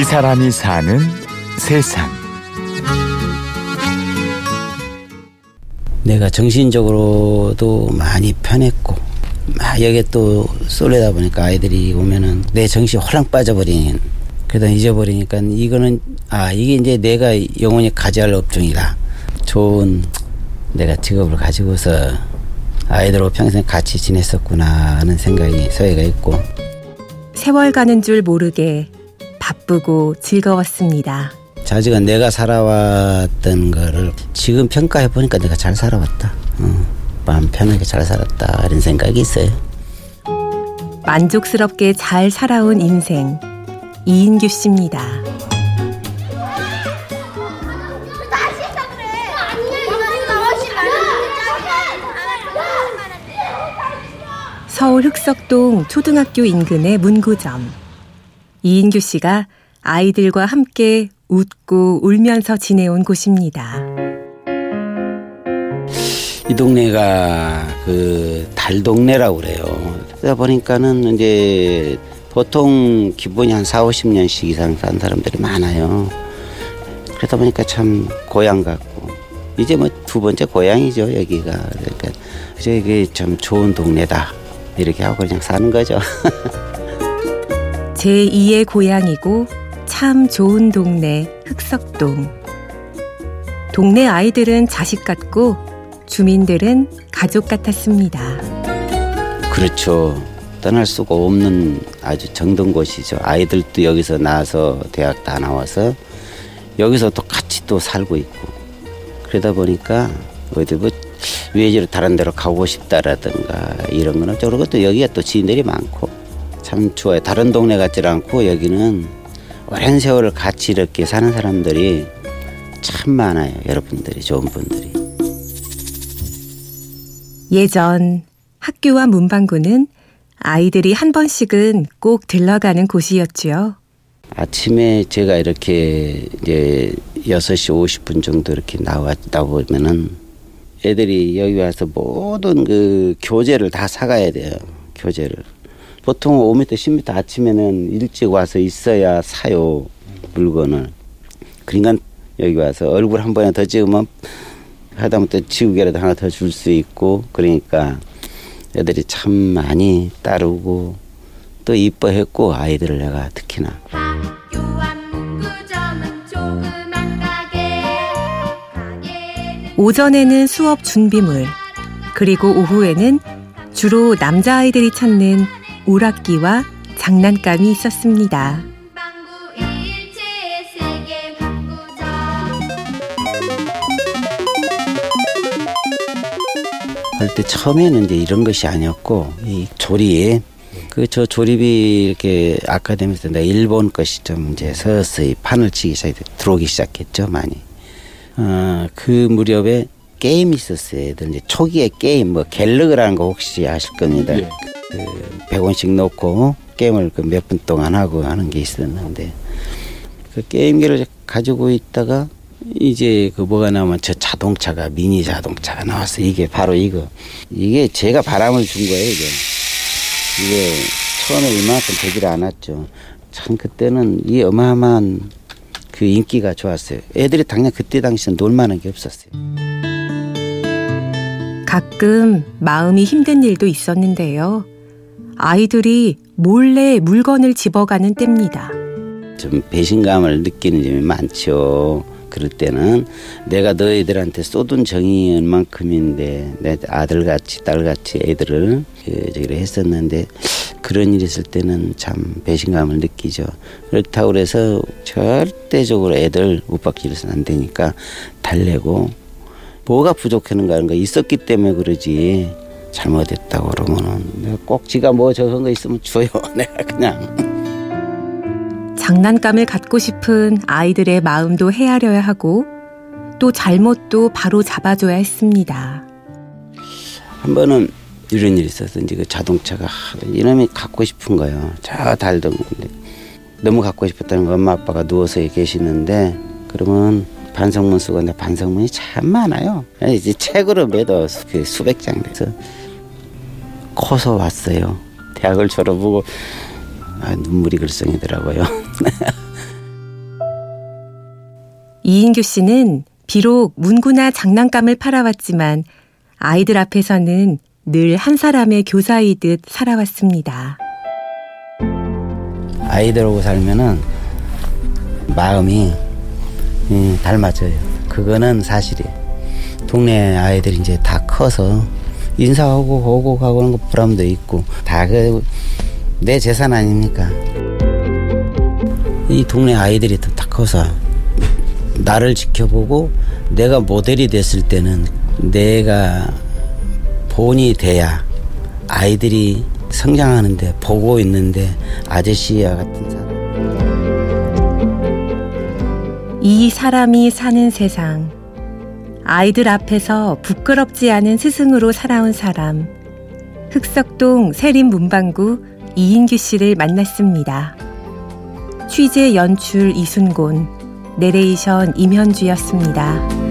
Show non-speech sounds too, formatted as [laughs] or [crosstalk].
이 사람이 사는 세상. 내가 정신적으로도 많이 편했고 막 여기에 또 쏠려다 보니까 아이들이 오면은 내 정신이 홀랑 빠져버린 그러다 잊어버리니까 이거는 아 이게 이제 내가 영원히 가져야 할 업종이다 좋은 내가 직업을 가지고서 아이들하고 평생 같이 지냈었구나 하는 생각이 서해가 있고 세월 가는 줄 모르게 바쁘고 즐거웠습니다. 자지가 내가 살아왔던 거를 지금 평가해 보니까 내가 잘 살아왔다. 어, 마음 편하게 잘 살았다 이런 생각이 있어요. 만족스럽게 잘 살아온 인생 이인규 씨입니다. 서울 흑석동 초등학교 인근의 문구점. 이인규 씨가 아이들과 함께 웃고 울면서 지내온 곳입니다. 이 동네가 그 달 동네라고 그래요. 그러다 보니까는 이제 보통 기본이 한 4, 50년씩 이상 산 사람들이 많아요. 그러다 보니까 참 고향 같고 이제 뭐 두 번째 고향이죠 여기가 그러니까 이제 이게 참 좋은 동네다 이렇게 하고 그냥 사는 거죠. [laughs] 제2의 고향이고 참 좋은 동네 흑석동. 동네 아이들은 자식 같고 주민들은 가족 같았습니다. 그렇죠. 떠날 수가 없는 아주 정든 곳이죠. 아이들도 여기서 나와서 대학 다 나와서 여기서 또 같이 또 살고 있고 그러다 보니까 어디 뭐 외지로 다른 데로 가고 싶다라든가 이런 거는 저런 것도 여기가 또 지인들이 많고 참 좋아요. 다른 동네 같지 않고 여기는 오랜 세월을 같이 이렇게 사는 사람들이 참 많아요. 여러분들이 좋은 분들이. 예전 학교와 문방구는 아이들이 한 번씩은 꼭 들러가는 곳이었지요. 아침에 제가 이렇게 이제 6시 50분 정도 이렇게 나왔다 보면은 애들이 여기 와서 모든 그 교재를 다 사가야 돼요. 교재를. 보통 5m, 10m 아침에는 일찍 와서 있어야 사요. 물건을. 그러니까 여기 와서 얼굴 한 번에 더 찍으면 하다못해 지우개라도 하나 더 줄 수 있고 그러니까 애들이 참 많이 따르고 또 이뻐했고 아이들을 내가 특히나 오전에는 수업 준비물, 그리고 오후에는 주로 남자아이들이 찾는 오락기와 장난감이 있었습니다. 할 때 처음에는 이제 이런 것이 아니었고 이 조립 그저 조립이 이렇게 아카데미에서 내가 일본 것이 좀 이제 서서히 판을 치기 시작 들어오기 시작했죠 많이. 어 그 무렵에 게임이 있었어요. 애들 이제 초기에 게임 뭐 갤러그라는 거 혹시 아실 겁니다 그 100원씩 넣고 게임을 그 몇 분 동안 하고 하는 게 있었는데 그 게임기를 가지고 있다가 이제 그 뭐가 나오면 저 자동차가 미니 자동차가 나왔어 이게 바로 이거. 이게 제가 바람을 준 거예요 이게. 이게 처음에 이만큼 되질 않았죠. 참 그때는 이 어마어마한 그 인기가 좋았어요. 애들이 당장 그때 당시엔 놀만한 게 없었어요. 가끔 마음이 힘든 일도 있었는데요. 아이들이 몰래 물건을 집어가는 때입니다. 좀 배신감을 느끼는 점이 많죠. 그럴 때는 내가 너희들한테 쏟은 정의인 만큼인데 내 아들같이 딸같이 애들을 그 저기를 했었는데 그런 일이 있을 때는 참 배신감을 느끼죠. 그렇다고 그래서 절대적으로 애들 윽박지르서는 안 되니까 달래고 뭐가 부족했는가 하는 거 있었기 때문에 그러지 잘못했다고 그러면은 꼭 지가 뭐 저런 거 있으면 줘요. [laughs] 내가 그냥. 장난감을 갖고 싶은 아이들의 마음도 헤아려야 하고 또 잘못도 바로 잡아줘야 했습니다. 한 번은 이런 일이 있었어. 이제 그 자동차가 이놈이 갖고 싶은 거예요. 저 달던 건데 너무 갖고 싶었다는 거 엄마 아빠가 누워서 계시는데 그러면 반성문 쓰고 근데 반성문이 참 많아요. 이제 책으로 매도 수- 그 수백 장 돼서 커서 왔어요. 대학을 졸업하고 아, 눈물이 글썽이더라고요. [laughs] 이인규 씨는 비록 문구나 장난감을 팔아왔지만 아이들 앞에서는 늘 한 사람의 교사이듯 살아왔습니다. 아이들하고 살면은 마음이 음, 닮아져요. 그거는 사실이에요. 동네 아이들이 이제 다 커서 인사하고 오고 가고 하는 거 보람도 있고 다 그 내 재산 아닙니까? 이 동네 아이들이 다 커서 나를 지켜보고 내가 모델이 됐을 때는 내가 본이 돼야 아이들이 성장하는데 보고 있는데 아저씨와 같은 사람 이 사람이 사는 세상. 아이들 앞에서 부끄럽지 않은 스승으로 살아온 사람. 흑석동 세림 문방구 이인규 씨를 만났습니다. 취재 연출 이순곤, 내레이션 임현주였습니다.